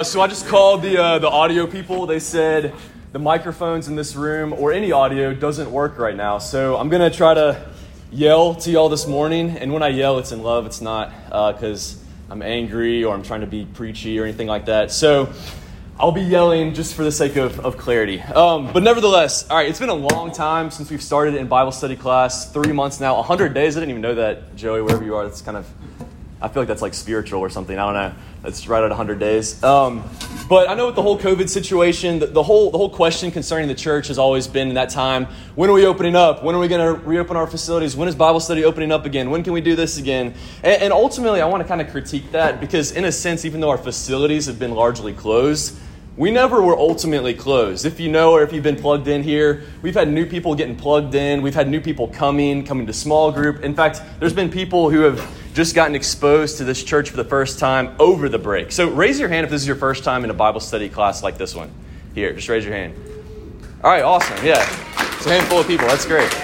So I just called the uh, the audio people. They said the microphones in this room or any audio doesn't work right now. So I'm gonna try to yell to y'all this morning. And when I yell, it's in love. It's not because uh, I'm angry or I'm trying to be preachy or anything like that. So I'll be yelling just for the sake of, of clarity. Um, but nevertheless, all right, it's been a long time since we've started in Bible study class. Three months now, 100 days. I didn't even know that, Joey, wherever you are. That's kind of, I feel like that's like spiritual or something. I don't know. It's right at 100 days. Um, but I know with the whole COVID situation, the, the, whole, the whole question concerning the church has always been in that time when are we opening up? When are we going to reopen our facilities? When is Bible study opening up again? When can we do this again? And, and ultimately, I want to kind of critique that because, in a sense, even though our facilities have been largely closed, we never were ultimately closed. If you know or if you've been plugged in here, we've had new people getting plugged in. We've had new people coming, coming to small group. In fact, there's been people who have just gotten exposed to this church for the first time over the break. So raise your hand if this is your first time in a Bible study class like this one. Here, just raise your hand. All right, awesome. Yeah, it's a handful of people. That's great.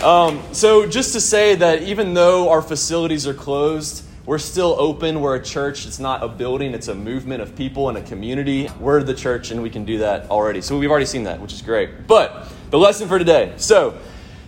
Um, so just to say that even though our facilities are closed, we're still open. We're a church. It's not a building, it's a movement of people and a community. We're the church, and we can do that already. So we've already seen that, which is great. But the lesson for today. So,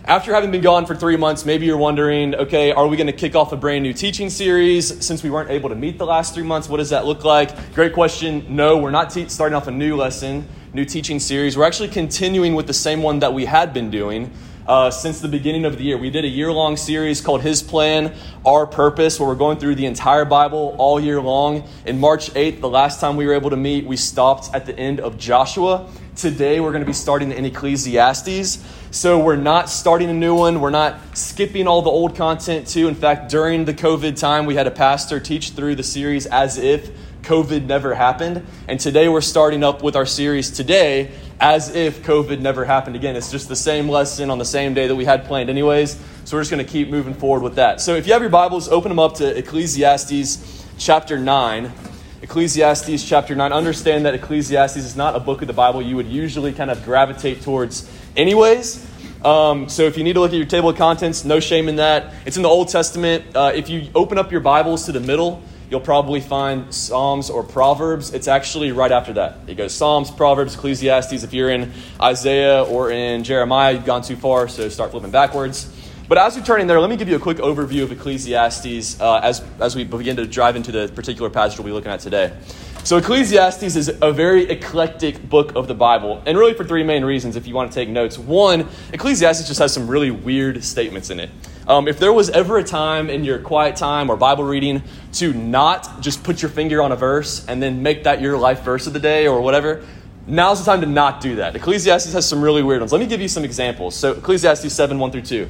after having been gone for three months, maybe you're wondering, okay, are we going to kick off a brand new teaching series since we weren't able to meet the last three months? What does that look like? Great question. No, we're not te- starting off a new lesson, new teaching series. We're actually continuing with the same one that we had been doing. Uh, since the beginning of the year. We did a year long series called His Plan, Our Purpose, where we're going through the entire Bible all year long. In March 8th, the last time we were able to meet, we stopped at the end of Joshua. Today, we're going to be starting in Ecclesiastes. So, we're not starting a new one. We're not skipping all the old content, too. In fact, during the COVID time, we had a pastor teach through the series as if COVID never happened. And today, we're starting up with our series today as if COVID never happened again. It's just the same lesson on the same day that we had planned, anyways. So, we're just going to keep moving forward with that. So, if you have your Bibles, open them up to Ecclesiastes chapter 9. Ecclesiastes chapter 9. Understand that Ecclesiastes is not a book of the Bible you would usually kind of gravitate towards, anyways. Um, so if you need to look at your table of contents, no shame in that. It's in the Old Testament. Uh, if you open up your Bibles to the middle, you'll probably find Psalms or Proverbs. It's actually right after that. It goes Psalms, Proverbs, Ecclesiastes. If you're in Isaiah or in Jeremiah, you've gone too far, so start flipping backwards. But as we turn in there, let me give you a quick overview of Ecclesiastes uh, as, as we begin to drive into the particular passage we'll be looking at today. So, Ecclesiastes is a very eclectic book of the Bible, and really for three main reasons if you want to take notes. One, Ecclesiastes just has some really weird statements in it. Um, if there was ever a time in your quiet time or Bible reading to not just put your finger on a verse and then make that your life verse of the day or whatever, now's the time to not do that. Ecclesiastes has some really weird ones. Let me give you some examples. So, Ecclesiastes 7 1 through 2.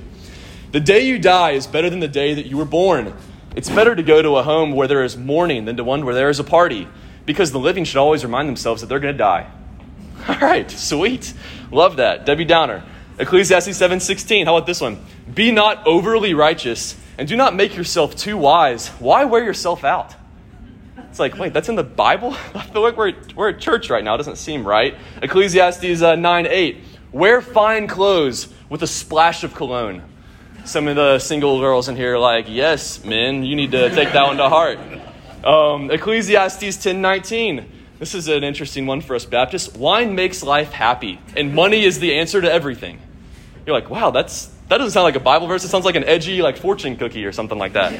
The day you die is better than the day that you were born. It's better to go to a home where there is mourning than to one where there is a party, because the living should always remind themselves that they're going to die. All right, sweet. Love that. Debbie Downer. Ecclesiastes 7:16. How about this one? Be not overly righteous, and do not make yourself too wise. Why wear yourself out? It's like, wait, that's in the Bible? I feel like we're, we're at church right now. It doesn't seem right. Ecclesiastes uh, 9 8. Wear fine clothes with a splash of cologne. Some of the single girls in here are like, yes, men, you need to take that one to heart. Um, Ecclesiastes 10 19. This is an interesting one for us Baptists. Wine makes life happy, and money is the answer to everything. You're like, wow, that's that doesn't sound like a Bible verse. It sounds like an edgy, like fortune cookie or something like that.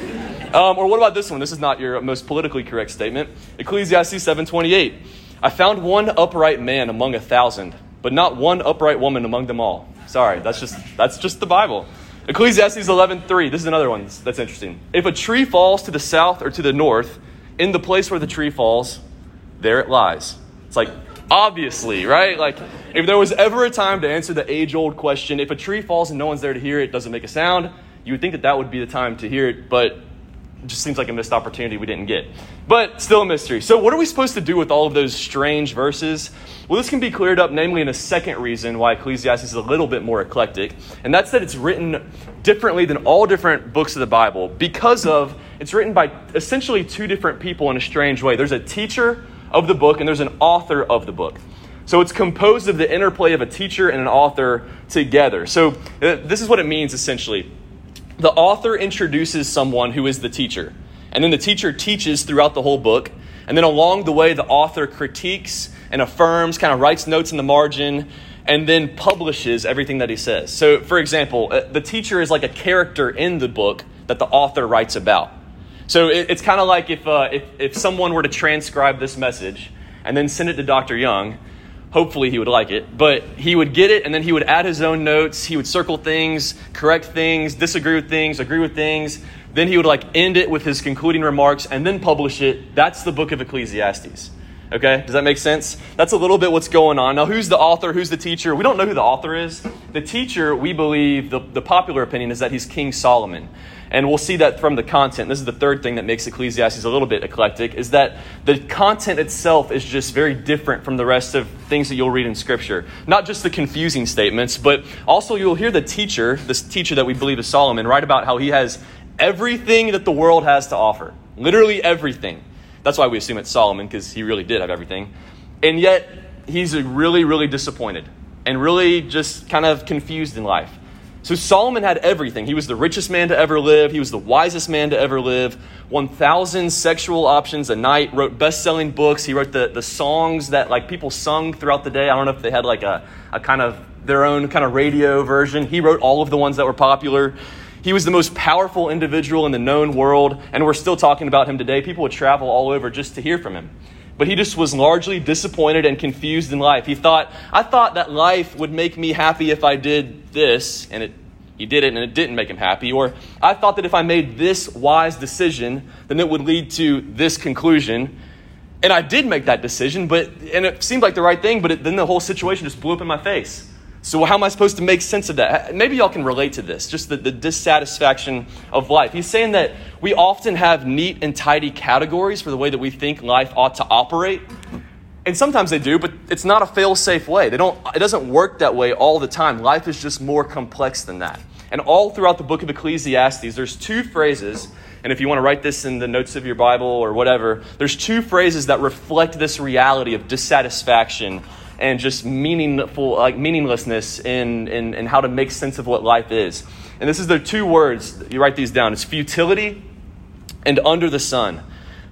Um, or what about this one? This is not your most politically correct statement. Ecclesiastes 7:28. I found one upright man among a thousand, but not one upright woman among them all. Sorry, that's just that's just the Bible. Ecclesiastes 11:3. This is another one that's interesting. If a tree falls to the south or to the north, in the place where the tree falls, there it lies. It's like obviously, right? Like if there was ever a time to answer the age-old question, if a tree falls and no one's there to hear it, doesn't make a sound, you would think that that would be the time to hear it, but it just seems like a missed opportunity we didn't get. But still a mystery. So, what are we supposed to do with all of those strange verses? Well, this can be cleared up, namely, in a second reason why Ecclesiastes is a little bit more eclectic, and that's that it's written differently than all different books of the Bible because of it's written by essentially two different people in a strange way. There's a teacher of the book, and there's an author of the book. So it's composed of the interplay of a teacher and an author together. So uh, this is what it means essentially. The author introduces someone who is the teacher, and then the teacher teaches throughout the whole book. And then along the way, the author critiques and affirms, kind of writes notes in the margin, and then publishes everything that he says. So, for example, uh, the teacher is like a character in the book that the author writes about. So it, it's kind of like if, uh, if, if someone were to transcribe this message and then send it to Dr. Young, hopefully he would like it, but he would get it and then he would add his own notes. He would circle things, correct things, disagree with things, agree with things. Then he would like end it with his concluding remarks and then publish it. That's the book of Ecclesiastes. Okay, does that make sense? That's a little bit what's going on. Now, who's the author? Who's the teacher? We don't know who the author is. The teacher, we believe, the, the popular opinion is that he's King Solomon. And we'll see that from the content. This is the third thing that makes Ecclesiastes a little bit eclectic, is that the content itself is just very different from the rest of things that you'll read in Scripture. Not just the confusing statements, but also you'll hear the teacher, this teacher that we believe is Solomon, write about how he has everything that the world has to offer. Literally everything. That's why we assume it's Solomon, because he really did have everything. And yet, he's really, really disappointed and really just kind of confused in life. So Solomon had everything. He was the richest man to ever live. He was the wisest man to ever live. 1,000 sexual options a night. Wrote best-selling books. He wrote the, the songs that like people sung throughout the day. I don't know if they had like a, a kind of their own kind of radio version. He wrote all of the ones that were popular. He was the most powerful individual in the known world, and we're still talking about him today. People would travel all over just to hear from him. But he just was largely disappointed and confused in life. He thought, I thought that life would make me happy if I did this, and it he did it and it didn't make him happy. Or I thought that if I made this wise decision, then it would lead to this conclusion. And I did make that decision, but and it seemed like the right thing, but it, then the whole situation just blew up in my face. So how am I supposed to make sense of that? Maybe y'all can relate to this, just the, the dissatisfaction of life. He's saying that we often have neat and tidy categories for the way that we think life ought to operate. And sometimes they do, but it's not a fail-safe way. They don't, it doesn't work that way all the time. Life is just more complex than that. And all throughout the book of Ecclesiastes, there's two phrases, and if you want to write this in the notes of your Bible or whatever, there's two phrases that reflect this reality of dissatisfaction and just meaningful, like meaninglessness in, in, in how to make sense of what life is. And this is the two words, you write these down. It's futility and under the sun.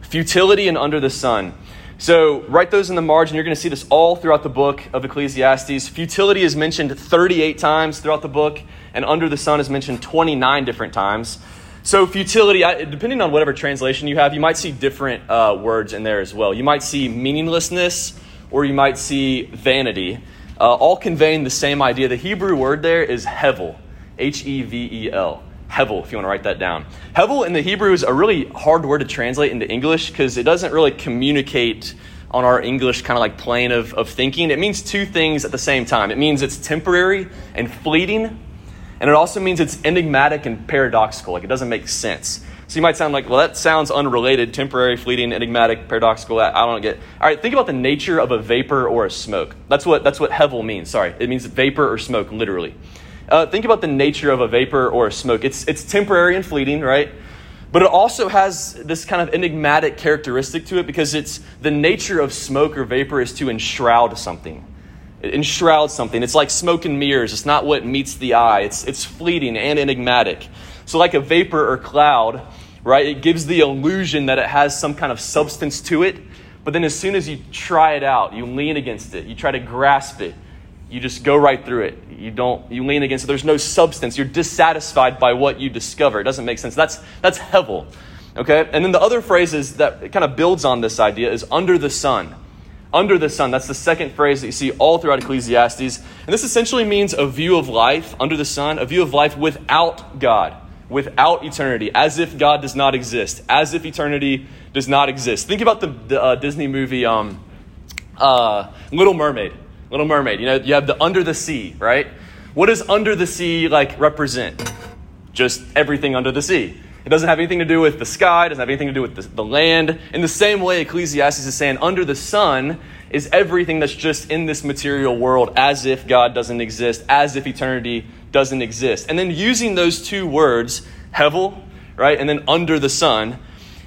Futility and under the sun. So write those in the margin. You're going to see this all throughout the book of Ecclesiastes. Futility is mentioned 38 times throughout the book, and under the sun is mentioned 29 different times. So futility, depending on whatever translation you have, you might see different uh, words in there as well. You might see meaninglessness, or you might see vanity, uh, all conveying the same idea. The Hebrew word there is hevel, H E V E L. Hevel, if you want to write that down. Hevel in the Hebrew is a really hard word to translate into English because it doesn't really communicate on our English kind of like plane of, of thinking. It means two things at the same time. It means it's temporary and fleeting, and it also means it's enigmatic and paradoxical. Like it doesn't make sense. So you might sound like, well, that sounds unrelated, temporary, fleeting, enigmatic, paradoxical. I, don't get. All right, think about the nature of a vapor or a smoke. That's what that's what hevel means. Sorry, it means vapor or smoke, literally. Uh, think about the nature of a vapor or a smoke. It's, it's temporary and fleeting, right? But it also has this kind of enigmatic characteristic to it because it's the nature of smoke or vapor is to enshroud something. It enshrouds something. It's like smoke and mirrors. It's not what meets the eye. It's, it's fleeting and enigmatic. So, like a vapor or cloud, right, it gives the illusion that it has some kind of substance to it. But then, as soon as you try it out, you lean against it, you try to grasp it, you just go right through it. You don't you lean against it. There's no substance. You're dissatisfied by what you discover. It doesn't make sense. That's that's hevel. Okay? And then the other phrase is that kind of builds on this idea is under the sun. Under the sun. That's the second phrase that you see all throughout Ecclesiastes. And this essentially means a view of life under the sun, a view of life without God, without eternity, as if God does not exist, as if eternity does not exist. Think about the, the uh, Disney movie um, uh, Little Mermaid Little Mermaid. You know, you have the under the sea, right? What does under the sea like represent? Just everything under the sea. It doesn't have anything to do with the sky, it doesn't have anything to do with the, the land. In the same way, Ecclesiastes is saying under the sun is everything that's just in this material world as if God doesn't exist, as if eternity doesn't exist. And then using those two words, hevel, right, and then under the sun,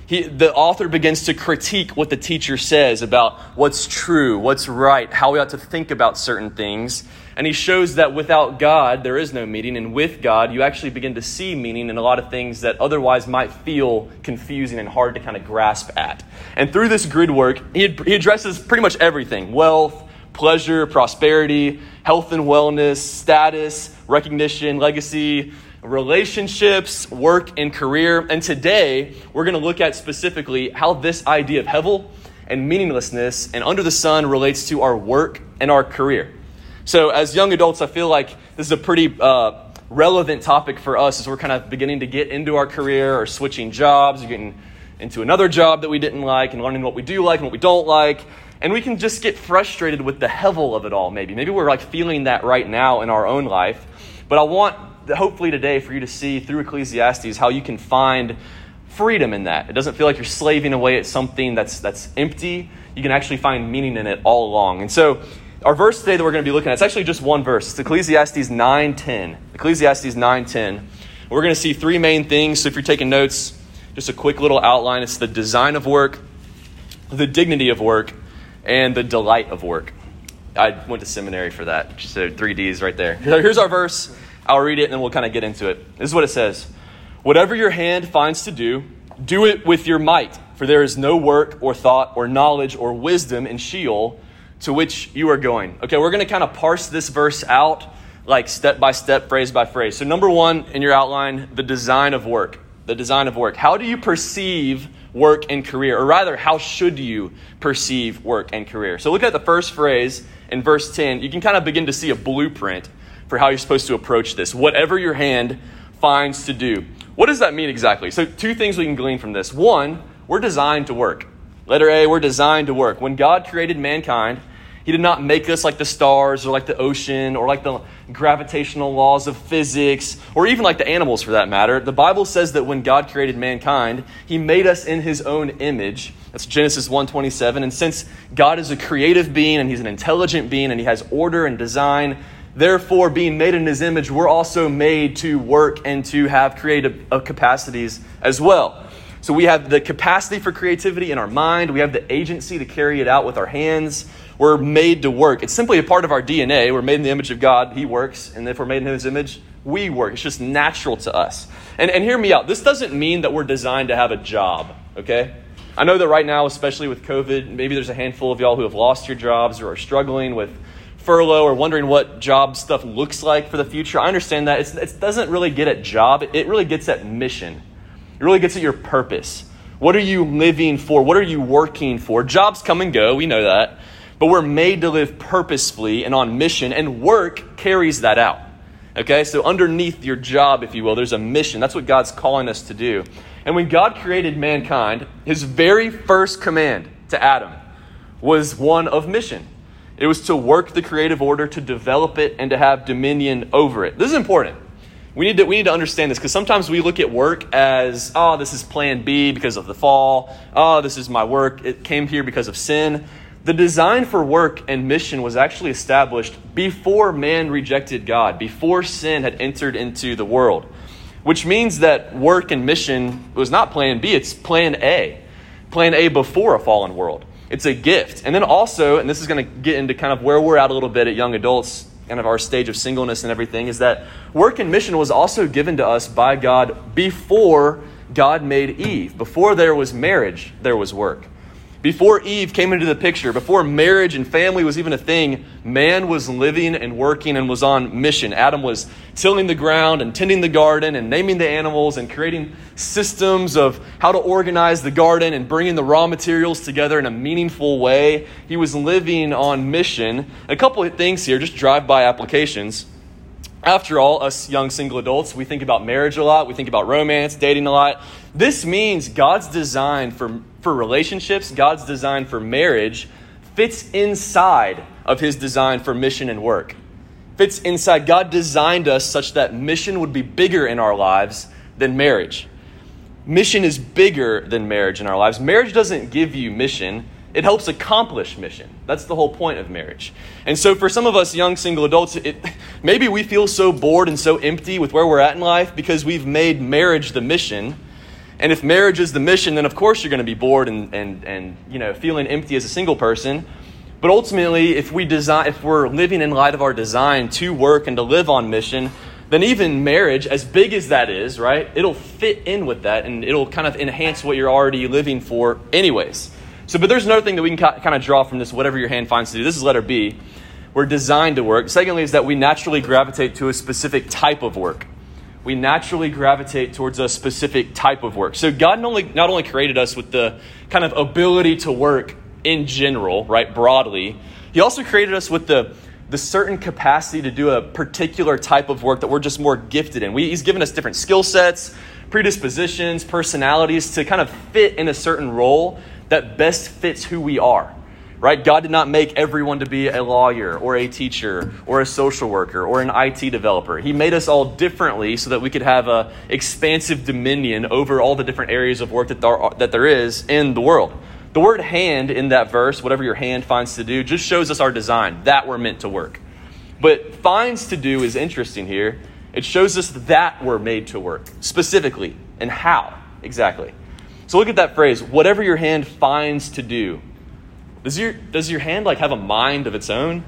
he, the author begins to critique what the teacher says about what's true, what's right, how we ought to think about certain things. And he shows that without God, there is no meaning. And with God, you actually begin to see meaning in a lot of things that otherwise might feel confusing and hard to kind of grasp at. And through this grid work, he, he addresses pretty much everything wealth, pleasure, prosperity, health and wellness, status, recognition, legacy, relationships, work, and career. And today, we're going to look at specifically how this idea of hevel and meaninglessness and under the sun relates to our work and our career. So, as young adults, I feel like this is a pretty uh, relevant topic for us as we're kind of beginning to get into our career or switching jobs or getting into another job that we didn't like and learning what we do like and what we don't like. And we can just get frustrated with the hevel of it all, maybe. Maybe we're like feeling that right now in our own life. But I want hopefully today for you to see through Ecclesiastes how you can find freedom in that. It doesn't feel like you're slaving away at something that's that's empty. You can actually find meaning in it all along. And so our verse today that we're going to be looking at, it's actually just one verse. It's Ecclesiastes 9:10. Ecclesiastes 9:10. We're going to see three main things. So if you're taking notes, just a quick little outline. It's the design of work, the dignity of work, and the delight of work. I went to seminary for that. So three D's right there. Here's our verse. I'll read it and then we'll kind of get into it. This is what it says Whatever your hand finds to do, do it with your might, for there is no work or thought or knowledge or wisdom in Sheol to which you are going. Okay, we're going to kind of parse this verse out like step by step, phrase by phrase. So, number one in your outline, the design of work. The design of work. How do you perceive work and career? Or rather, how should you perceive work and career? So, look at the first phrase in verse 10. You can kind of begin to see a blueprint for how you're supposed to approach this. Whatever your hand finds to do. What does that mean exactly? So, two things we can glean from this. One, we're designed to work. Letter A, we're designed to work. When God created mankind, He did not make us like the stars or like the ocean or like the gravitational laws of physics or even like the animals for that matter. The Bible says that when God created mankind, He made us in His own image. That's Genesis 1:27. And since God is a creative being and He's an intelligent being and He has order and design, Therefore, being made in his image, we're also made to work and to have creative uh, capacities as well. So we have the capacity for creativity in our mind, we have the agency to carry it out with our hands. We're made to work. It's simply a part of our DNA. We're made in the image of God, He works. And if we're made in His image, we work. It's just natural to us. And, and hear me out. This doesn't mean that we're designed to have a job, okay? I know that right now, especially with COVID, maybe there's a handful of y'all who have lost your jobs or are struggling with furlough or wondering what job stuff looks like for the future, I understand that. It's, it doesn't really get at job, it really gets at mission. It really gets at your purpose. What are you living for? What are you working for? Jobs come and go, we know that. But we're made to live purposefully and on mission, and work carries that out. Okay, so underneath your job, if you will, there's a mission. That's what God's calling us to do. And when God created mankind, his very first command to Adam was one of mission. It was to work the creative order, to develop it, and to have dominion over it. This is important. We need to, we need to understand this because sometimes we look at work as, oh, this is plan B because of the fall. Oh, this is my work. It came here because of sin. The design for work and mission was actually established before man rejected God, before sin had entered into the world, which means that work and mission was not plan B, it's plan A. Plan A before a fallen world. It's a gift. And then also, and this is going to get into kind of where we're at a little bit at young adults, kind of our stage of singleness and everything, is that work and mission was also given to us by God before God made Eve. Before there was marriage, there was work. Before Eve came into the picture, before marriage and family was even a thing, man was living and working and was on mission. Adam was tilling the ground and tending the garden and naming the animals and creating systems of how to organize the garden and bringing the raw materials together in a meaningful way. He was living on mission. A couple of things here, just drive by applications. After all, us young single adults, we think about marriage a lot, we think about romance, dating a lot. This means God's design for, for relationships, God's design for marriage, fits inside of his design for mission and work. Fits inside. God designed us such that mission would be bigger in our lives than marriage. Mission is bigger than marriage in our lives. Marriage doesn't give you mission, it helps accomplish mission. That's the whole point of marriage. And so, for some of us young single adults, it, maybe we feel so bored and so empty with where we're at in life because we've made marriage the mission And if marriage is the mission, then of course you're going to be bored and, and, and you know, feeling empty as a single person. But ultimately, if, we design, if we're living in light of our design to work and to live on mission, then even marriage, as big as that is, right, it'll fit in with that and it'll kind of enhance what you're already living for, anyways. So, but there's another thing that we can kind of draw from this, whatever your hand finds to do. This is letter B. We're designed to work. Secondly, is that we naturally gravitate to a specific type of work. We naturally gravitate towards a specific type of work. So, God not only, not only created us with the kind of ability to work in general, right, broadly, He also created us with the, the certain capacity to do a particular type of work that we're just more gifted in. We, he's given us different skill sets, predispositions, personalities to kind of fit in a certain role that best fits who we are. Right? God did not make everyone to be a lawyer or a teacher or a social worker or an IT developer. He made us all differently so that we could have a expansive dominion over all the different areas of work that there, that there is in the world. The word hand in that verse, whatever your hand finds to do, just shows us our design, that we're meant to work. But finds to do is interesting here. It shows us that we're made to work, specifically, and how exactly. So look at that phrase, whatever your hand finds to do. Does your, does your hand like have a mind of its own?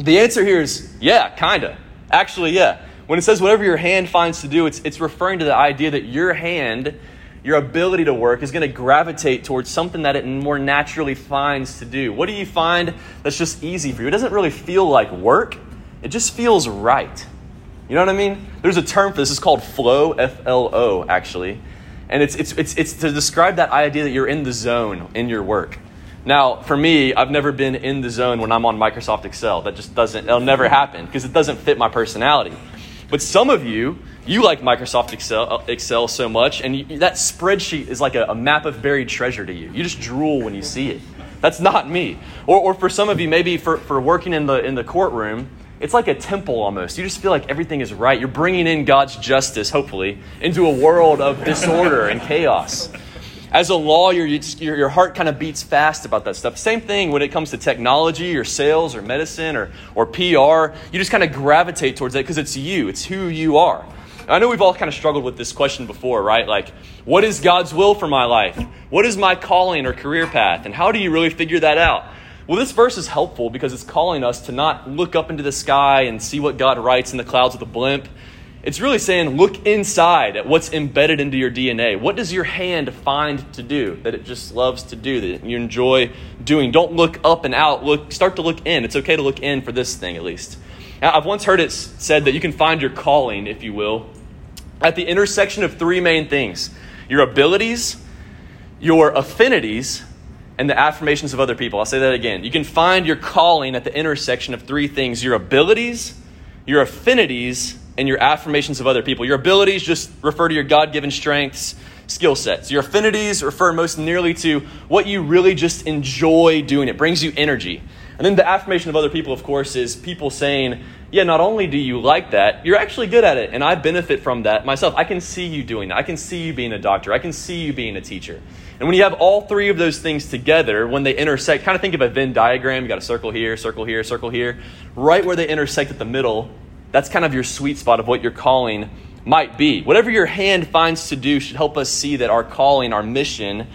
The answer here is yeah, kinda. Actually, yeah. When it says whatever your hand finds to do, it's, it's referring to the idea that your hand your ability to work is going to gravitate towards something that it more naturally finds to do. What do you find that's just easy for you? It doesn't really feel like work, it just feels right. You know what I mean? There's a term for this, it's called flow, F L O, actually. And it's, it's, it's, it's to describe that idea that you're in the zone in your work. Now, for me, I've never been in the zone when I'm on Microsoft Excel. That just doesn't, it'll never happen because it doesn't fit my personality. But some of you, you like Microsoft Excel, Excel so much, and you, that spreadsheet is like a, a, map of buried treasure to you. You just drool when you see it. That's not me. Or, or for some of you, maybe for, for working in the, in the courtroom, it's like a temple almost. You just feel like everything is right. You're bringing in God's justice, hopefully, into a world of disorder and chaos. As a lawyer, you just, your, your heart kind of beats fast about that stuff. Same thing when it comes to technology or sales or medicine or, or PR. You just kind of gravitate towards it because it's you, it's who you are. I know we've all kind of struggled with this question before, right? Like, what is God's will for my life? What is my calling or career path? And how do you really figure that out? Well, this verse is helpful because it's calling us to not look up into the sky and see what God writes in the clouds with a blimp. It's really saying, look inside at what's embedded into your DNA. What does your hand find to do that it just loves to do, that you enjoy doing? Don't look up and out. Look, start to look in. It's okay to look in for this thing, at least. Now, I've once heard it said that you can find your calling, if you will, at the intersection of three main things your abilities, your affinities, and the affirmations of other people. I'll say that again. You can find your calling at the intersection of three things your abilities, your affinities, and your affirmations of other people. Your abilities just refer to your God given strengths, skill sets. Your affinities refer most nearly to what you really just enjoy doing, it brings you energy. And then the affirmation of other people, of course, is people saying, yeah, not only do you like that, you're actually good at it, and I benefit from that myself. I can see you doing that. I can see you being a doctor. I can see you being a teacher. And when you have all three of those things together, when they intersect, kind of think of a Venn diagram. You got a circle here, circle here, circle here. Right where they intersect at the middle, that's kind of your sweet spot of what your calling might be. Whatever your hand finds to do should help us see that our calling, our mission,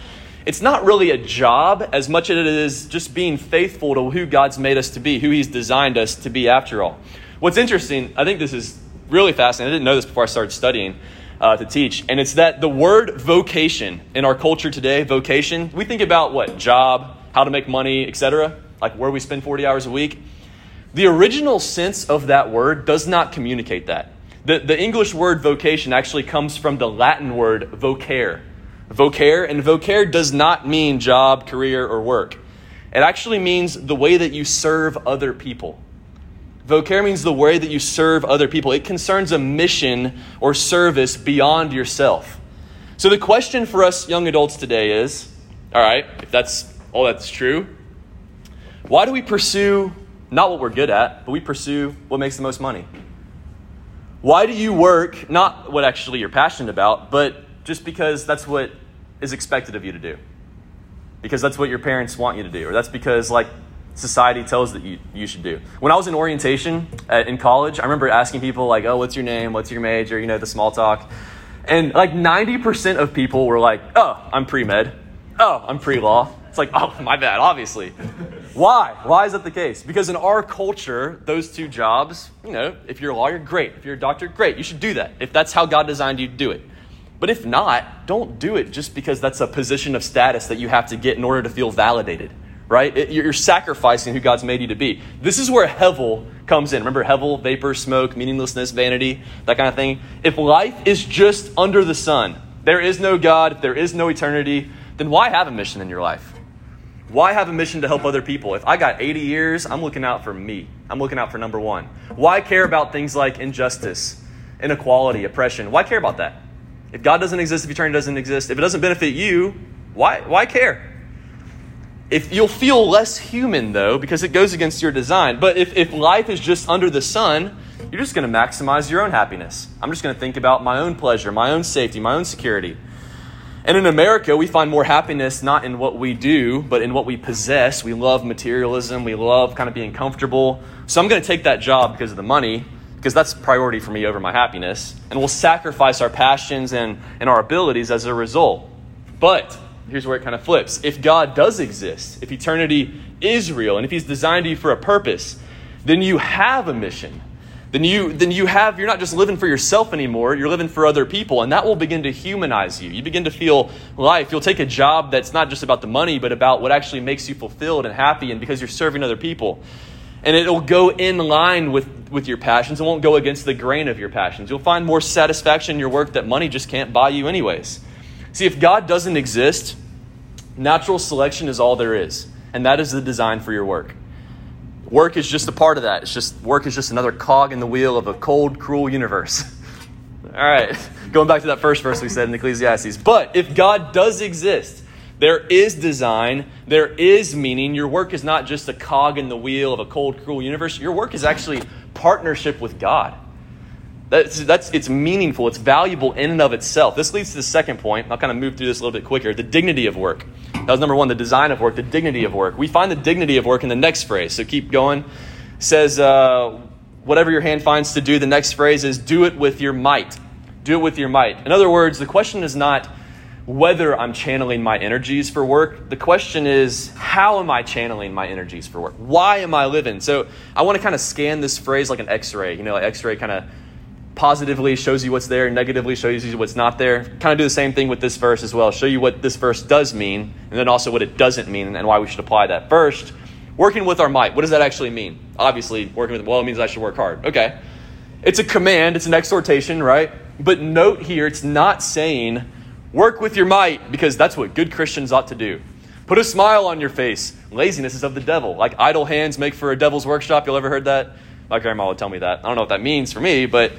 it's not really a job as much as it is just being faithful to who God's made us to be, who He's designed us to be after all. What's interesting, I think this is really fascinating. I didn't know this before I started studying uh, to teach, and it's that the word vocation in our culture today, vocation, we think about what? Job, how to make money, etc., like where we spend 40 hours a week. The original sense of that word does not communicate that. The, the English word vocation actually comes from the Latin word vocare. Vocare, and vocare does not mean job, career, or work. It actually means the way that you serve other people. Vocare means the way that you serve other people. It concerns a mission or service beyond yourself. So the question for us young adults today is all right, if that's all that's true, why do we pursue not what we're good at, but we pursue what makes the most money? Why do you work not what actually you're passionate about, but just because that's what is expected of you to do? Because that's what your parents want you to do, or that's because like society tells that you, you should do. When I was in orientation at, in college, I remember asking people like, "Oh, what's your name? What's your major?" You know, the small talk. And like 90% of people were like, oh, I'm pre med. Oh, I'm pre law. It's like, oh, my bad, obviously. Why? Why is that the case? Because in our culture, those two jobs, you know, if you're a lawyer, great. If you're a doctor, great. You should do that. If that's how God designed you to do it. But if not, don't do it just because that's a position of status that you have to get in order to feel validated, right? It, you're sacrificing who God's made you to be. This is where Hevel comes in. Remember Hevel, vapor, smoke, meaninglessness, vanity, that kind of thing? If life is just under the sun, there is no God, there is no eternity, then why have a mission in your life? Why have a mission to help other people? If I got 80 years, I'm looking out for me. I'm looking out for number one. Why care about things like injustice, inequality, oppression? Why care about that? If God doesn't exist, if eternity doesn't exist, if it doesn't benefit you, why, why care? If you'll feel less human though, because it goes against your design. But if, if life is just under the sun, you're just going to maximize your own happiness. I'm just going to think about my own pleasure, my own safety, my own security. And in America, we find more happiness not in what we do, but in what we possess. We love materialism. We love kind of being comfortable. So I'm going to take that job because of the money because that's priority for me over my happiness. And we'll sacrifice our passions and, and our abilities as a result. But here's where it kind of flips. If God does exist, if eternity is real, and if He's designed you for a purpose, then you have a mission. Then you, then you have, you're not just living for yourself anymore, you're living for other people, and that will begin to humanize you. You begin to feel life. You'll take a job that's not just about the money, but about what actually makes you fulfilled and happy, and because you're serving other people and it'll go in line with, with your passions. It won't go against the grain of your passions. You'll find more satisfaction in your work that money just can't buy you, anyways. See, if God doesn't exist, natural selection is all there is, and that is the design for your work. Work is just a part of that. It's just work is just another cog in the wheel of a cold, cruel universe. all right, going back to that first verse we said in Ecclesiastes. But if God does exist, there is design, there is meaning. Your work is not just a cog in the wheel of a cold, cruel universe. Your work is actually partnership with God. That's, that's, it's meaningful, it's valuable in and of itself. This leads to the second point. I'll kind of move through this a little bit quicker the dignity of work. That was number one, the design of work, the dignity of work. We find the dignity of work in the next phrase. So keep going. It says, uh, whatever your hand finds to do, the next phrase is, do it with your might. Do it with your might. In other words, the question is not, whether I'm channeling my energies for work. The question is, how am I channeling my energies for work? Why am I living? So I want to kind of scan this phrase like an x ray. You know, like x ray kind of positively shows you what's there, negatively shows you what's not there. Kind of do the same thing with this verse as well. Show you what this verse does mean, and then also what it doesn't mean, and why we should apply that. First, working with our might. What does that actually mean? Obviously, working with, well, it means I should work hard. Okay. It's a command, it's an exhortation, right? But note here, it's not saying, Work with your might because that's what good Christians ought to do. Put a smile on your face. Laziness is of the devil. Like idle hands make for a devil's workshop. You'll ever heard that? My grandma would tell me that. I don't know what that means for me, but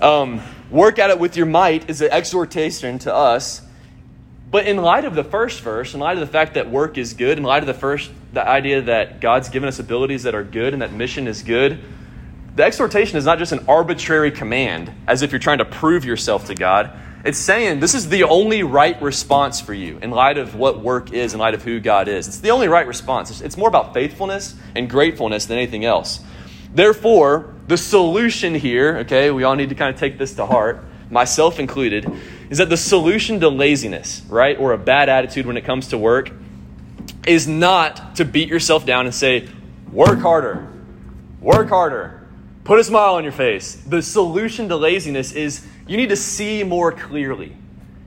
um, work at it with your might is an exhortation to us. But in light of the first verse, in light of the fact that work is good, in light of the first, the idea that God's given us abilities that are good and that mission is good, the exhortation is not just an arbitrary command, as if you're trying to prove yourself to God. It's saying this is the only right response for you in light of what work is, in light of who God is. It's the only right response. It's more about faithfulness and gratefulness than anything else. Therefore, the solution here, okay, we all need to kind of take this to heart, myself included, is that the solution to laziness, right, or a bad attitude when it comes to work, is not to beat yourself down and say, work harder, work harder, put a smile on your face. The solution to laziness is you need to see more clearly.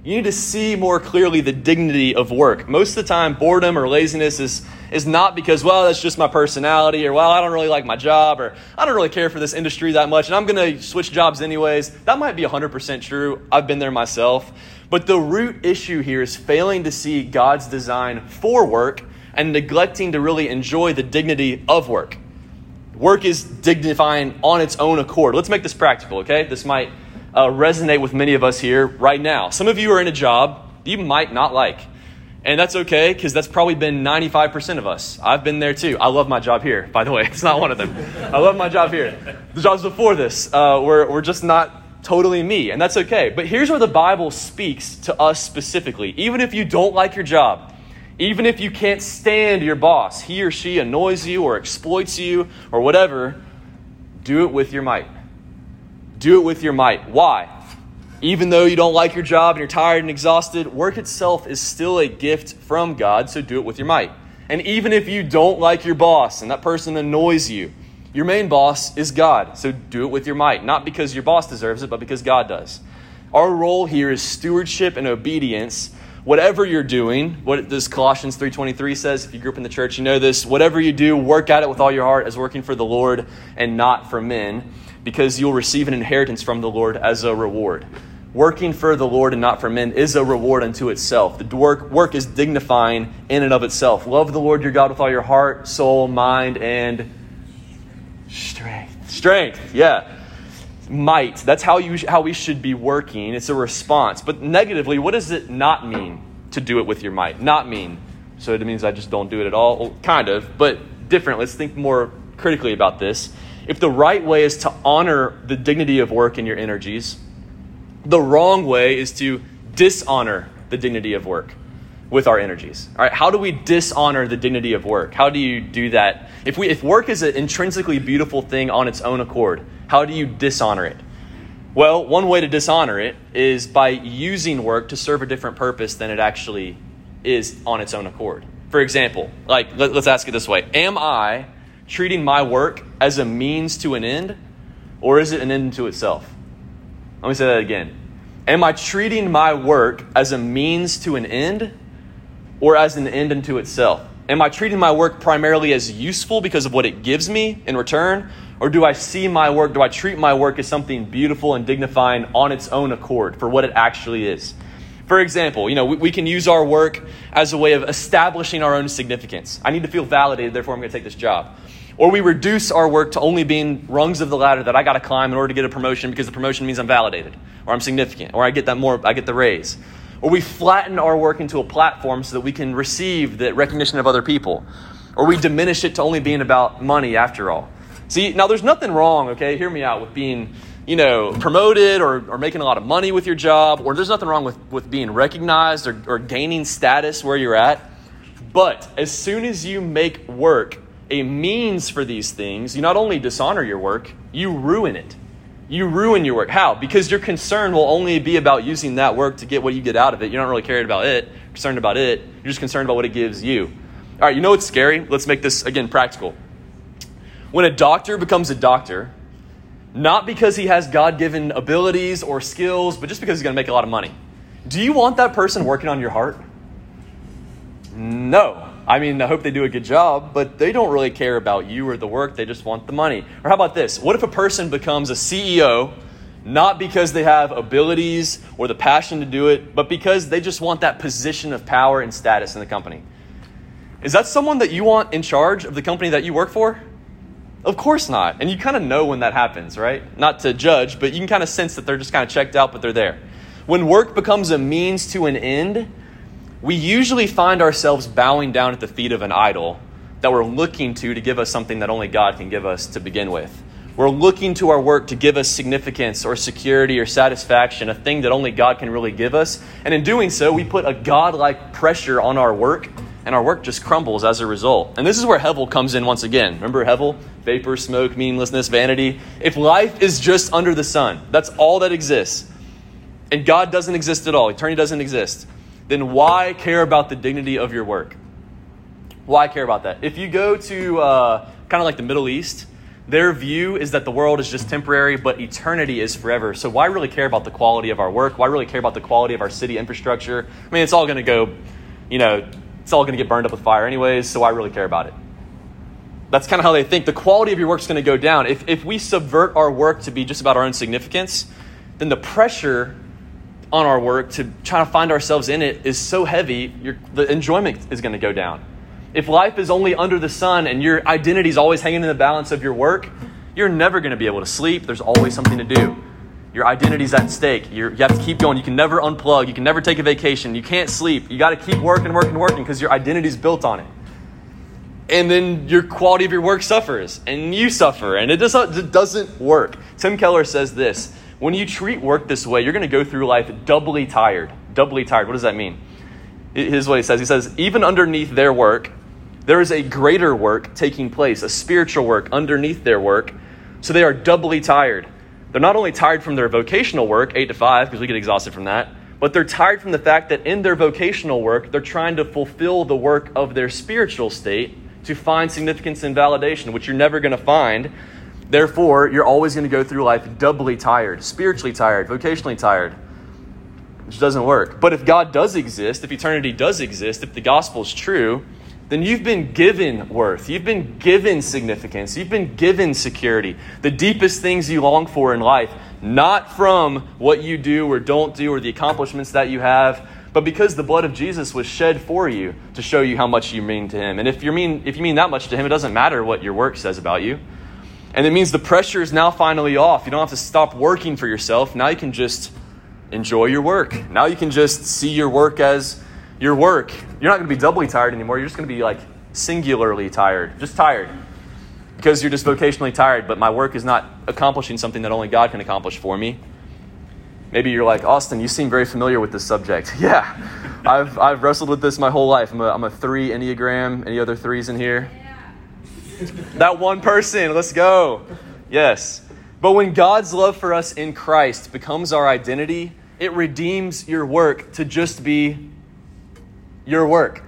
You need to see more clearly the dignity of work. Most of the time, boredom or laziness is, is not because, well, that's just my personality, or, well, I don't really like my job, or I don't really care for this industry that much, and I'm going to switch jobs anyways. That might be 100% true. I've been there myself. But the root issue here is failing to see God's design for work and neglecting to really enjoy the dignity of work. Work is dignifying on its own accord. Let's make this practical, okay? This might uh, resonate with many of us here right now. Some of you are in a job you might not like. And that's okay because that's probably been 95% of us. I've been there too. I love my job here, by the way. It's not one of them. I love my job here. The jobs before this uh, were, were just not totally me, and that's okay. But here's where the Bible speaks to us specifically. Even if you don't like your job, even if you can't stand your boss, he or she annoys you or exploits you or whatever, do it with your might. Do it with your might. Why? Even though you don't like your job and you're tired and exhausted, work itself is still a gift from God, so do it with your might. And even if you don't like your boss and that person annoys you, your main boss is God, so do it with your might. Not because your boss deserves it, but because God does. Our role here is stewardship and obedience. Whatever you're doing, what this Colossians 3:23 says, if you grew up in the church, you know this, whatever you do, work at it with all your heart as working for the Lord and not for men, because you'll receive an inheritance from the Lord as a reward. Working for the Lord and not for men is a reward unto itself. The work, work is dignifying in and of itself. Love the Lord your God with all your heart, soul, mind, and Strength. Strength, yeah. Might. That's how, you, how we should be working. It's a response. But negatively, what does it not mean to do it with your might? Not mean. So it means I just don't do it at all? Well, kind of, but different. Let's think more critically about this. If the right way is to honor the dignity of work and your energies, the wrong way is to dishonor the dignity of work with our energies. All right, how do we dishonor the dignity of work? How do you do that? If we if work is an intrinsically beautiful thing on its own accord, how do you dishonor it? Well, one way to dishonor it is by using work to serve a different purpose than it actually is on its own accord. For example, like let, us ask it this way: Am I treating my work as a means to an end, or is it an end to itself? Let me say that again. Am I treating my work as a means to an end, or as an end unto itself? Am I treating my work primarily as useful because of what it gives me in return? Or do I see my work, do I treat my work as something beautiful and dignifying on its own accord for what it actually is? For example, you know, we, we can use our work as a way of establishing our own significance. I need to feel validated, therefore I'm going to take this job. Or we reduce our work to only being rungs of the ladder that I got to climb in order to get a promotion because the promotion means I'm validated or I'm significant or I get that more I get the raise or we flatten our work into a platform so that we can receive the recognition of other people, or we diminish it to only being about money after all. See, now there's nothing wrong, okay? Hear me out with being, you know, promoted or, or making a lot of money with your job, or there's nothing wrong with, with being recognized or, or gaining status where you're at. But as soon as you make work a means for these things, you not only dishonor your work, you ruin it you ruin your work. How? Because your concern will only be about using that work to get what you get out of it. You're not really cared about it, concerned about it. You're just concerned about what it gives you. All right, you know what's scary? Let's make this, again, practical. When a doctor becomes a doctor, not because he has God given abilities or skills, but just because he's going to make a lot of money, do you want that person working on your heart? No. I mean, I hope they do a good job, but they don't really care about you or the work. They just want the money. Or how about this? What if a person becomes a CEO not because they have abilities or the passion to do it, but because they just want that position of power and status in the company? Is that someone that you want in charge of the company that you work for? Of course not. And you kind of know when that happens, right? Not to judge, but you can kind of sense that they're just kind of checked out, but they're there. When work becomes a means to an end, we usually find ourselves bowing down at the feet of an idol that we're looking to to give us something that only God can give us to begin with. We're looking to our work to give us significance or security or satisfaction, a thing that only God can really give us. And in doing so, we put a God-like pressure on our work, and our work just crumbles as a result. And this is where Hevel comes in once again. Remember Hevel? Vapor, smoke, meaninglessness, vanity. If life is just under the sun, that's all that exists, and God doesn't exist at all, eternity doesn't exist, then why care about the dignity of your work? Why care about that? If you go to uh, kind of like the Middle East, their view is that the world is just temporary, but eternity is forever. So why really care about the quality of our work? Why really care about the quality of our city infrastructure? I mean, it's all going to go, you know, it's all going to get burned up with fire anyways, so why really care about it? That's kind of how they think. The quality of your work is going to go down. If, if we subvert our work to be just about our own significance, then the pressure on our work to try to find ourselves in it is so heavy, the enjoyment is going to go down. If life is only under the sun and your identity is always hanging in the balance of your work, you're never going to be able to sleep. There's always something to do. Your identity's at stake. You're, you have to keep going. You can never unplug. You can never take a vacation. You can't sleep. You got to keep working, working, working because your identity's built on it. And then your quality of your work suffers, and you suffer, and it, just, it doesn't work. Tim Keller says this when you treat work this way, you're going to go through life doubly tired. Doubly tired. What does that mean? Here's what he says He says, even underneath their work, there is a greater work taking place, a spiritual work underneath their work. So they are doubly tired. they're not only tired from their vocational work, 8 to 5, because we get exhausted from that, but they're tired from the fact that in their vocational work, they're trying to fulfill the work of their spiritual state to find significance and validation, which you're never going to find. Therefore, you're always going to go through life doubly tired, spiritually tired, vocationally tired, which doesn't work. But if God does exist, if eternity does exist, if the gospel is true, then you've been given worth. You've been given significance. You've been given security. The deepest things you long for in life, not from what you do or don't do or the accomplishments that you have, but because the blood of Jesus was shed for you to show you how much you mean to him. And if you mean if you mean that much to him, it doesn't matter what your work says about you. And it means the pressure is now finally off. You don't have to stop working for yourself. Now you can just enjoy your work. Now you can just see your work as your work. You're not going to be doubly tired anymore. You're just going to be like singularly tired, just tired. Because you're just vocationally tired, but my work is not accomplishing something that only God can accomplish for me. Maybe you're like, Austin, you seem very familiar with this subject. Yeah, I've, I've wrestled with this my whole life. I'm a, I'm a three Enneagram. Any other threes in here? That one person, let's go. Yes. But when God's love for us in Christ becomes our identity, it redeems your work to just be your work.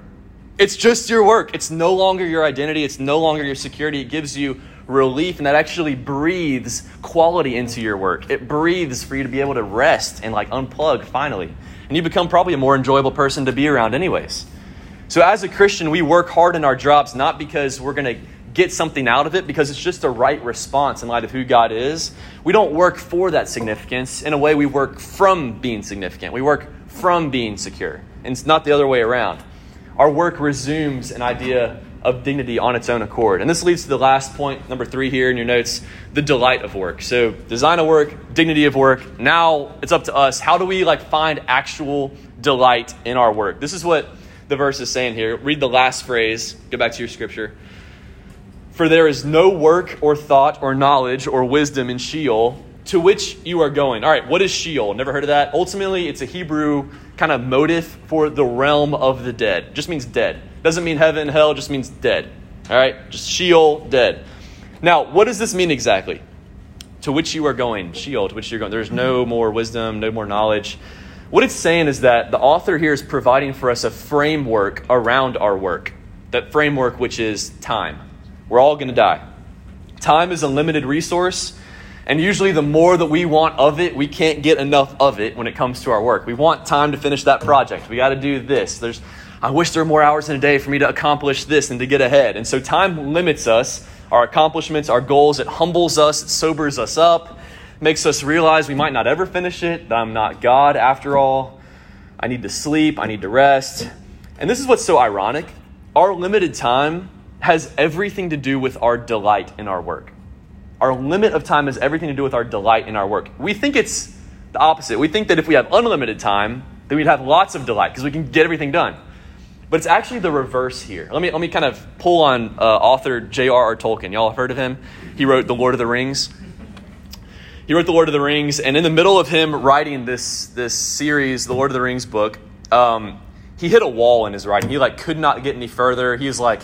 It's just your work. It's no longer your identity. It's no longer your security. It gives you relief, and that actually breathes quality into your work. It breathes for you to be able to rest and like unplug finally. And you become probably a more enjoyable person to be around, anyways. So, as a Christian, we work hard in our jobs not because we're going to get something out of it, because it's just a right response in light of who God is. We don't work for that significance. In a way, we work from being significant, we work from being secure. And it's not the other way around. Our work resumes an idea of dignity on its own accord. And this leads to the last point, number three here in your notes the delight of work. So, design of work, dignity of work. Now it's up to us. How do we like find actual delight in our work? This is what the verse is saying here. Read the last phrase. Go back to your scripture. For there is no work or thought or knowledge or wisdom in Sheol to which you are going. All right, what is Sheol? Never heard of that? Ultimately, it's a Hebrew kind of motif for the realm of the dead. It just means dead. Doesn't mean heaven, hell, just means dead. All right? Just Sheol, dead. Now, what does this mean exactly? To which you are going, Sheol, to which you're going. There's no more wisdom, no more knowledge. What it's saying is that the author here is providing for us a framework around our work. That framework, which is time. We're all going to die. Time is a limited resource and usually, the more that we want of it, we can't get enough of it when it comes to our work. We want time to finish that project. We got to do this. There's, I wish there were more hours in a day for me to accomplish this and to get ahead. And so, time limits us, our accomplishments, our goals. It humbles us, it sobers us up, makes us realize we might not ever finish it, that I'm not God after all. I need to sleep, I need to rest. And this is what's so ironic. Our limited time has everything to do with our delight in our work. Our limit of time has everything to do with our delight in our work. We think it's the opposite. We think that if we have unlimited time, then we'd have lots of delight because we can get everything done. But it's actually the reverse here. Let me, let me kind of pull on uh, author J.R.R. Tolkien. Y'all have heard of him? He wrote The Lord of the Rings. He wrote The Lord of the Rings, and in the middle of him writing this, this series, the Lord of the Rings book, um, he hit a wall in his writing. He like could not get any further. He was like,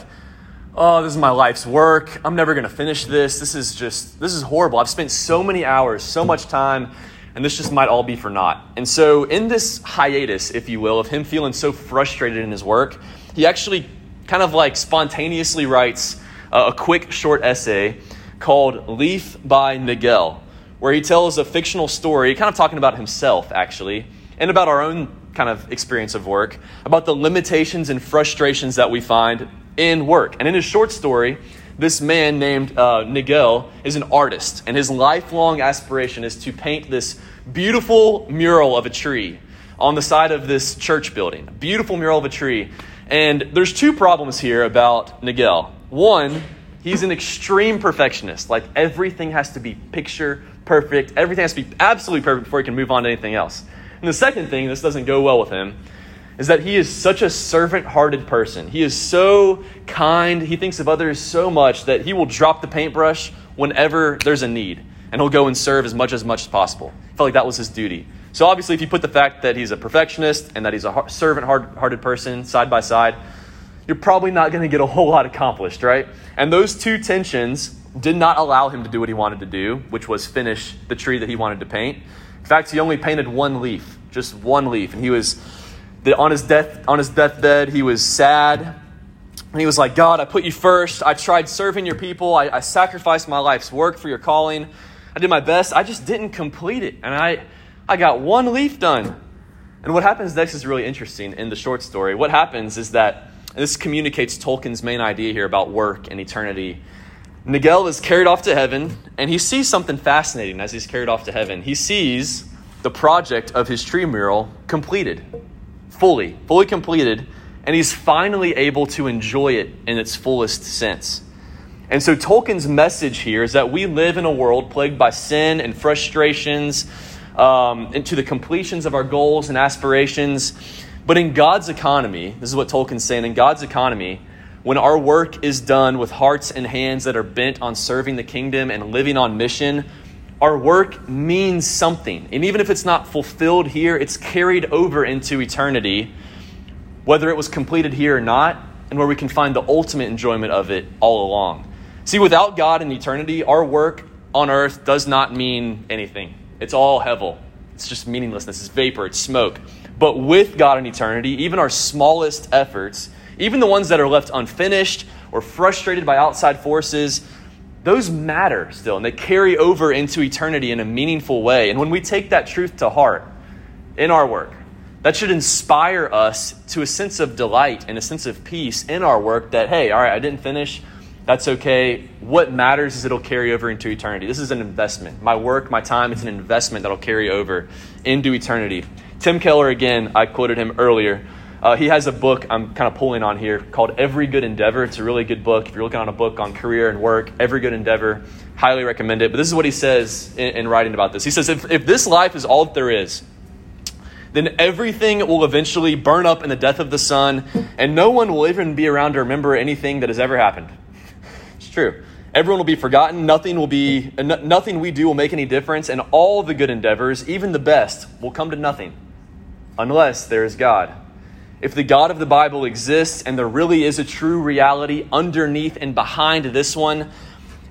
oh, this is my life's work. I'm never going to finish this. This is just, this is horrible. I've spent so many hours, so much time, and this just might all be for naught. And so, in this hiatus, if you will, of him feeling so frustrated in his work, he actually kind of like spontaneously writes a quick short essay called Leaf by Nigel, where he tells a fictional story, kind of talking about himself, actually, and about our own kind of experience of work, about the limitations and frustrations that we find in work. And in his short story, this man named uh, Nigel is an artist, and his lifelong aspiration is to paint this beautiful mural of a tree on the side of this church building. Beautiful mural of a tree. And there's two problems here about Nigel. One, he's an extreme perfectionist. Like everything has to be picture perfect, everything has to be absolutely perfect before he can move on to anything else. And the second thing, this doesn't go well with him, is that he is such a servant hearted person. He is so kind. He thinks of others so much that he will drop the paintbrush whenever there's a need. And he'll go and serve as much as much as possible. I felt like that was his duty. So obviously, if you put the fact that he's a perfectionist and that he's a servant hearted person side by side, you're probably not going to get a whole lot accomplished, right? And those two tensions did not allow him to do what he wanted to do, which was finish the tree that he wanted to paint. In fact, he only painted one leaf, just one leaf, and he was on his death on his deathbed. He was sad, and he was like, "God, I put you first. I tried serving your people. I, I sacrificed my life's work for your calling. I did my best. I just didn't complete it, and I I got one leaf done." And what happens next is really interesting in the short story. What happens is that this communicates Tolkien's main idea here about work and eternity Nigel is carried off to heaven, and he sees something fascinating as he's carried off to heaven. He sees the project of his tree mural completed, fully, fully completed, and he's finally able to enjoy it in its fullest sense. And so Tolkien's message here is that we live in a world plagued by sin and frustrations, um, into the completions of our goals and aspirations. But in God's economy, this is what Tolkien's saying, in God's economy, when our work is done with hearts and hands that are bent on serving the kingdom and living on mission, our work means something. And even if it's not fulfilled here, it's carried over into eternity, whether it was completed here or not, and where we can find the ultimate enjoyment of it all along. See, without God in eternity, our work on earth does not mean anything. It's all hevel. It's just meaninglessness. It's vapor. It's smoke. But with God in eternity, even our smallest efforts even the ones that are left unfinished or frustrated by outside forces, those matter still, and they carry over into eternity in a meaningful way. And when we take that truth to heart in our work, that should inspire us to a sense of delight and a sense of peace in our work that, hey, all right, I didn't finish. That's okay. What matters is it'll carry over into eternity. This is an investment. My work, my time, it's an investment that'll carry over into eternity. Tim Keller, again, I quoted him earlier. Uh, he has a book I'm kind of pulling on here called Every Good Endeavor. It's a really good book. If you're looking on a book on career and work, Every Good Endeavor, highly recommend it. But this is what he says in, in writing about this. He says, if, if this life is all that there is, then everything will eventually burn up in the death of the sun, and no one will even be around to remember anything that has ever happened. It's true. Everyone will be forgotten. Nothing will be nothing we do will make any difference, and all the good endeavors, even the best, will come to nothing unless there is God. If the God of the Bible exists and there really is a true reality underneath and behind this one,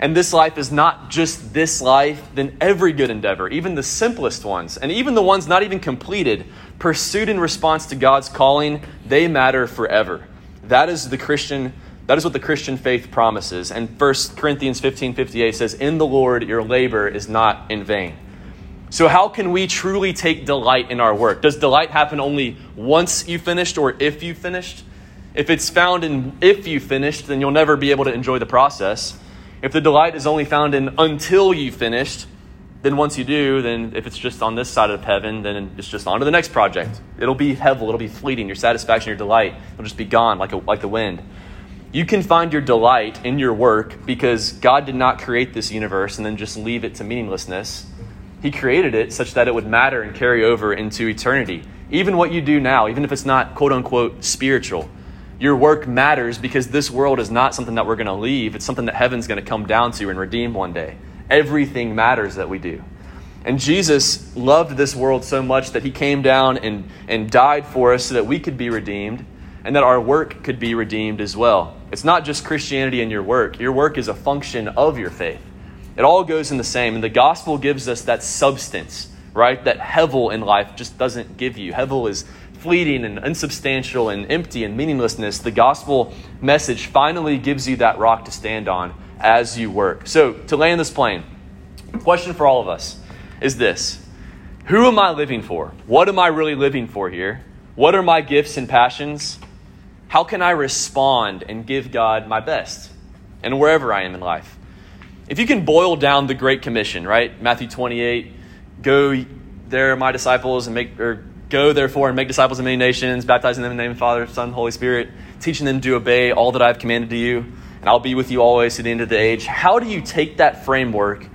and this life is not just this life, then every good endeavor, even the simplest ones, and even the ones not even completed, pursued in response to God's calling, they matter forever. That is the Christian that is what the Christian faith promises. And 1 Corinthians 15 58 says, In the Lord your labor is not in vain. So, how can we truly take delight in our work? Does delight happen only once you finished or if you finished? If it's found in if you finished, then you'll never be able to enjoy the process. If the delight is only found in until you finished, then once you do, then if it's just on this side of heaven, then it's just on to the next project. It'll be hevel, it'll be fleeting. Your satisfaction, your delight it'll just be gone like, a, like the wind. You can find your delight in your work because God did not create this universe and then just leave it to meaninglessness. He created it such that it would matter and carry over into eternity. Even what you do now, even if it's not quote unquote spiritual, your work matters because this world is not something that we're going to leave. It's something that heaven's going to come down to and redeem one day. Everything matters that we do. And Jesus loved this world so much that he came down and, and died for us so that we could be redeemed and that our work could be redeemed as well. It's not just Christianity and your work, your work is a function of your faith. It all goes in the same. And the gospel gives us that substance, right? That hevel in life just doesn't give you. Hevel is fleeting and unsubstantial and empty and meaninglessness. The gospel message finally gives you that rock to stand on as you work. So, to land this plane, question for all of us is this Who am I living for? What am I really living for here? What are my gifts and passions? How can I respond and give God my best? And wherever I am in life. If you can boil down the Great Commission, right? Matthew 28, go there, my disciples, and make, or go therefore and make disciples of many nations, baptizing them in the name of the Father, Son, Holy Spirit, teaching them to obey all that I have commanded to you, and I'll be with you always to the end of the age. How do you take that framework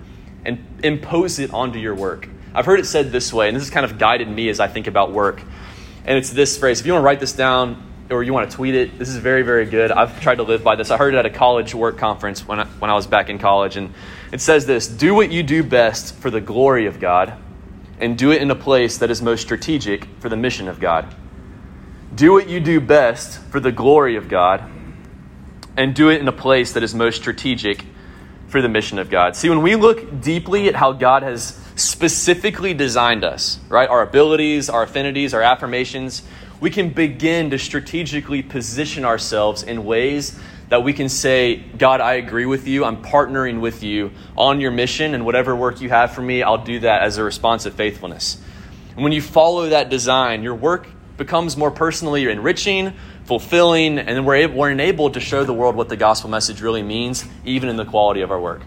and impose it onto your work? I've heard it said this way, and this has kind of guided me as I think about work. And it's this phrase. If you want to write this down, or you want to tweet it, this is very, very good. I've tried to live by this. I heard it at a college work conference when I, when I was back in college, and it says this Do what you do best for the glory of God, and do it in a place that is most strategic for the mission of God. Do what you do best for the glory of God, and do it in a place that is most strategic for the mission of God. See, when we look deeply at how God has specifically designed us, right, our abilities, our affinities, our affirmations, we can begin to strategically position ourselves in ways that we can say, God, I agree with you. I'm partnering with you on your mission, and whatever work you have for me, I'll do that as a response of faithfulness. And when you follow that design, your work becomes more personally enriching, fulfilling, and we're, able, we're enabled to show the world what the gospel message really means, even in the quality of our work.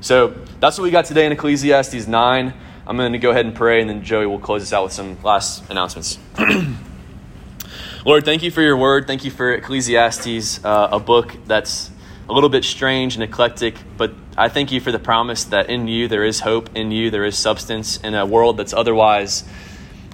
So that's what we got today in Ecclesiastes 9. I'm going to go ahead and pray, and then Joey will close us out with some last announcements. Lord, thank you for your word. Thank you for Ecclesiastes, uh, a book that's a little bit strange and eclectic, but I thank you for the promise that in you there is hope, in you there is substance, in a world that's otherwise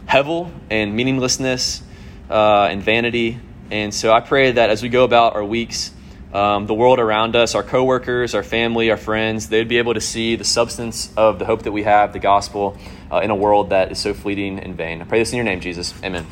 hevel and meaninglessness uh, and vanity. And so I pray that as we go about our weeks, um, the world around us, our coworkers, our family, our friends, they'd be able to see the substance of the hope that we have, the gospel, uh, in a world that is so fleeting and vain. I pray this in your name, Jesus. Amen.